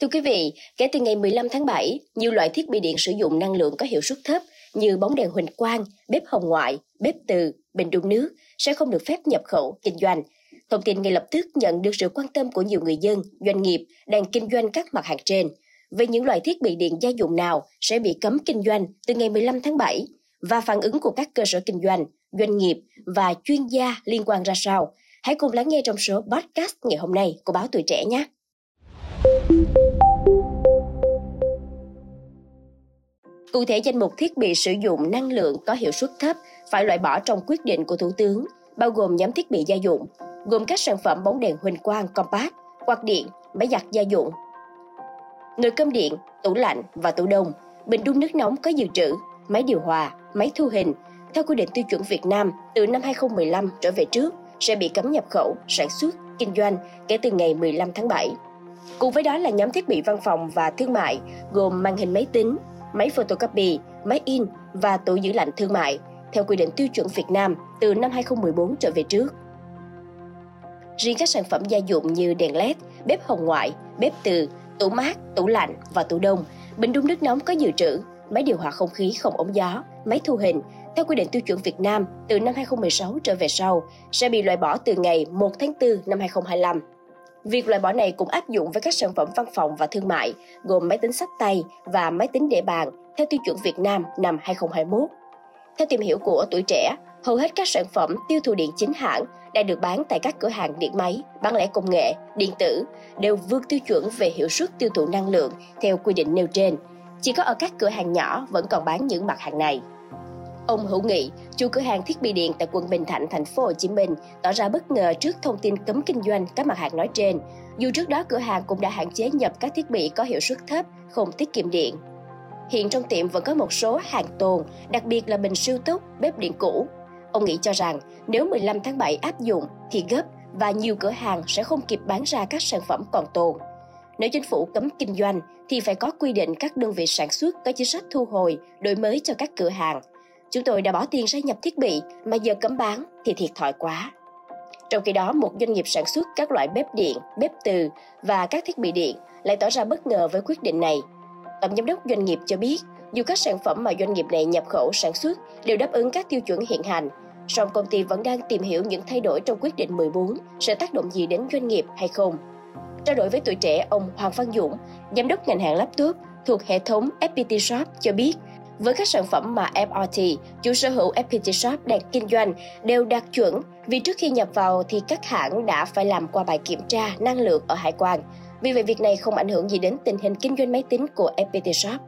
Thưa quý vị, kể từ ngày 15 tháng 7, nhiều loại thiết bị điện sử dụng năng lượng có hiệu suất thấp như bóng đèn huỳnh quang, bếp hồng ngoại, bếp từ, bình đun nước sẽ không được phép nhập khẩu, kinh doanh. Thông tin ngay lập tức nhận được sự quan tâm của nhiều người dân, doanh nghiệp đang kinh doanh các mặt hàng trên. Về những loại thiết bị điện gia dụng nào sẽ bị cấm kinh doanh từ ngày 15 tháng 7 và phản ứng của các cơ sở kinh doanh, doanh nghiệp và chuyên gia liên quan ra sao? Hãy cùng lắng nghe trong số podcast ngày hôm nay của báo Tuổi Trẻ nhé! Cụ thể danh mục thiết bị sử dụng năng lượng có hiệu suất thấp phải loại bỏ trong quyết định của Thủ tướng, bao gồm nhóm thiết bị gia dụng, gồm các sản phẩm bóng đèn huỳnh quang compact, quạt điện, máy giặt gia dụng, nồi cơm điện, tủ lạnh và tủ đông, bình đun nước nóng có dự trữ, máy điều hòa, máy thu hình, theo quy định tiêu chuẩn Việt Nam từ năm 2015 trở về trước sẽ bị cấm nhập khẩu, sản xuất, kinh doanh kể từ ngày 15 tháng 7. Cùng với đó là nhóm thiết bị văn phòng và thương mại gồm màn hình máy tính, máy photocopy, máy in và tủ giữ lạnh thương mại theo quy định tiêu chuẩn Việt Nam từ năm 2014 trở về trước. Riêng các sản phẩm gia dụng như đèn led, bếp hồng ngoại, bếp từ, tủ mát, tủ lạnh và tủ đông, bình đun nước nóng có dự trữ, máy điều hòa không khí không ống gió, máy thu hình theo quy định tiêu chuẩn Việt Nam từ năm 2016 trở về sau sẽ bị loại bỏ từ ngày 1 tháng 4 năm 2025. Việc loại bỏ này cũng áp dụng với các sản phẩm văn phòng và thương mại, gồm máy tính sách tay và máy tính để bàn theo tiêu chuẩn Việt Nam năm 2021. Theo tìm hiểu của tuổi trẻ, hầu hết các sản phẩm tiêu thụ điện chính hãng đang được bán tại các cửa hàng điện máy, bán lẻ công nghệ, điện tử đều vượt tiêu chuẩn về hiệu suất tiêu thụ năng lượng theo quy định nêu trên. Chỉ có ở các cửa hàng nhỏ vẫn còn bán những mặt hàng này. Ông Hữu Nghị, chủ cửa hàng thiết bị điện tại quận Bình Thạnh, thành phố Hồ Chí Minh, tỏ ra bất ngờ trước thông tin cấm kinh doanh các mặt hàng nói trên. Dù trước đó cửa hàng cũng đã hạn chế nhập các thiết bị có hiệu suất thấp, không tiết kiệm điện. Hiện trong tiệm vẫn có một số hàng tồn, đặc biệt là bình siêu tốc, bếp điện cũ. Ông Nghị cho rằng nếu 15 tháng 7 áp dụng thì gấp và nhiều cửa hàng sẽ không kịp bán ra các sản phẩm còn tồn. Nếu chính phủ cấm kinh doanh thì phải có quy định các đơn vị sản xuất có chính sách thu hồi, đổi mới cho các cửa hàng – Chúng tôi đã bỏ tiền ra nhập thiết bị mà giờ cấm bán thì thiệt thòi quá. Trong khi đó, một doanh nghiệp sản xuất các loại bếp điện, bếp từ và các thiết bị điện lại tỏ ra bất ngờ với quyết định này. Tổng giám đốc doanh nghiệp cho biết, dù các sản phẩm mà doanh nghiệp này nhập khẩu sản xuất đều đáp ứng các tiêu chuẩn hiện hành, song công ty vẫn đang tìm hiểu những thay đổi trong quyết định 14 sẽ tác động gì đến doanh nghiệp hay không. Trao đổi với tuổi trẻ, ông Hoàng Văn Dũng, giám đốc ngành hàng laptop thuộc hệ thống FPT Shop cho biết, với các sản phẩm mà FRT, chủ sở hữu FPT Shop đang kinh doanh, đều đạt chuẩn vì trước khi nhập vào thì các hãng đã phải làm qua bài kiểm tra năng lượng ở hải quan. Vì vậy việc này không ảnh hưởng gì đến tình hình kinh doanh máy tính của FPT Shop.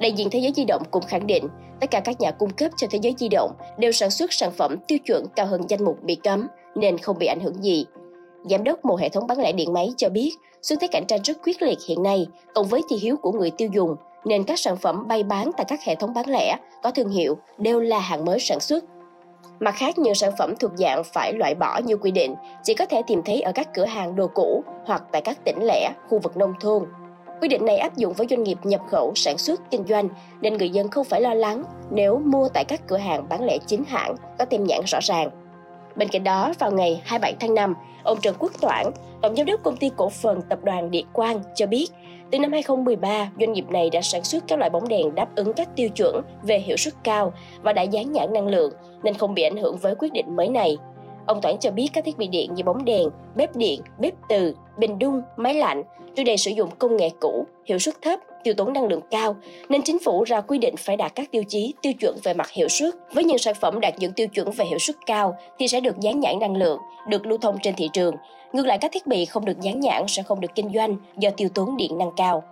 Đại diện Thế giới di động cũng khẳng định tất cả các nhà cung cấp cho Thế giới di động đều sản xuất sản phẩm tiêu chuẩn cao hơn danh mục bị cấm nên không bị ảnh hưởng gì. Giám đốc một hệ thống bán lẻ điện máy cho biết xu thế cạnh tranh rất quyết liệt hiện nay cộng với thị hiếu của người tiêu dùng nên các sản phẩm bay bán tại các hệ thống bán lẻ có thương hiệu đều là hàng mới sản xuất. Mặt khác, nhiều sản phẩm thuộc dạng phải loại bỏ như quy định chỉ có thể tìm thấy ở các cửa hàng đồ cũ hoặc tại các tỉnh lẻ, khu vực nông thôn. Quy định này áp dụng với doanh nghiệp nhập khẩu, sản xuất, kinh doanh nên người dân không phải lo lắng nếu mua tại các cửa hàng bán lẻ chính hãng có tem nhãn rõ ràng. Bên cạnh đó, vào ngày 27 tháng 5, ông Trần Quốc Toản, Tổng giám đốc công ty cổ phần tập đoàn Điện Quang cho biết, từ năm 2013, doanh nghiệp này đã sản xuất các loại bóng đèn đáp ứng các tiêu chuẩn về hiệu suất cao và đã dán nhãn năng lượng nên không bị ảnh hưởng với quyết định mới này. Ông Toản cho biết các thiết bị điện như bóng đèn, bếp điện, bếp từ, bình đun, máy lạnh trước đây sử dụng công nghệ cũ, hiệu suất thấp, tiêu tốn năng lượng cao, nên chính phủ ra quy định phải đạt các tiêu chí, tiêu chuẩn về mặt hiệu suất. Với những sản phẩm đạt những tiêu chuẩn về hiệu suất cao thì sẽ được dán nhãn năng lượng, được lưu thông trên thị trường. Ngược lại các thiết bị không được dán nhãn sẽ không được kinh doanh do tiêu tốn điện năng cao.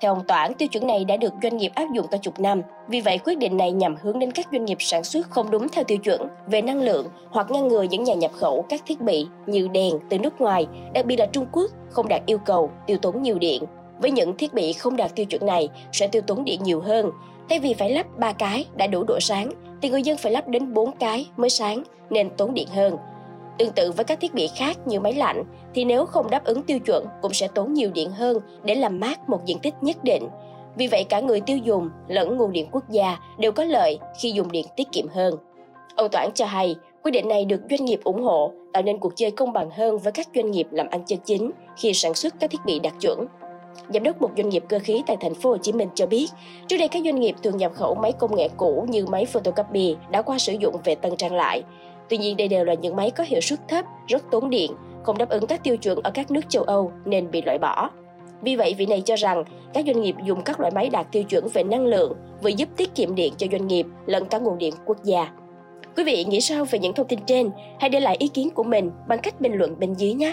Theo ông Toản, tiêu chuẩn này đã được doanh nghiệp áp dụng cả chục năm. Vì vậy, quyết định này nhằm hướng đến các doanh nghiệp sản xuất không đúng theo tiêu chuẩn về năng lượng hoặc ngăn ngừa những nhà nhập khẩu các thiết bị như đèn từ nước ngoài, đặc biệt là Trung Quốc, không đạt yêu cầu, tiêu tốn nhiều điện. Với những thiết bị không đạt tiêu chuẩn này sẽ tiêu tốn điện nhiều hơn. Thay vì phải lắp 3 cái đã đủ độ sáng, thì người dân phải lắp đến 4 cái mới sáng nên tốn điện hơn. Tương tự với các thiết bị khác như máy lạnh thì nếu không đáp ứng tiêu chuẩn cũng sẽ tốn nhiều điện hơn để làm mát một diện tích nhất định. Vì vậy cả người tiêu dùng lẫn nguồn điện quốc gia đều có lợi khi dùng điện tiết kiệm hơn. Ông Toản cho hay, quy định này được doanh nghiệp ủng hộ, tạo nên cuộc chơi công bằng hơn với các doanh nghiệp làm ăn chân chính khi sản xuất các thiết bị đạt chuẩn. Giám đốc một doanh nghiệp cơ khí tại thành phố Hồ Chí Minh cho biết, trước đây các doanh nghiệp thường nhập khẩu máy công nghệ cũ như máy photocopy đã qua sử dụng về tân trang lại. Tuy nhiên đây đều là những máy có hiệu suất thấp, rất tốn điện, không đáp ứng các tiêu chuẩn ở các nước châu Âu nên bị loại bỏ. Vì vậy, vị này cho rằng các doanh nghiệp dùng các loại máy đạt tiêu chuẩn về năng lượng vừa giúp tiết kiệm điện cho doanh nghiệp lẫn cả nguồn điện quốc gia. Quý vị nghĩ sao về những thông tin trên? Hãy để lại ý kiến của mình bằng cách bình luận bên dưới nhé.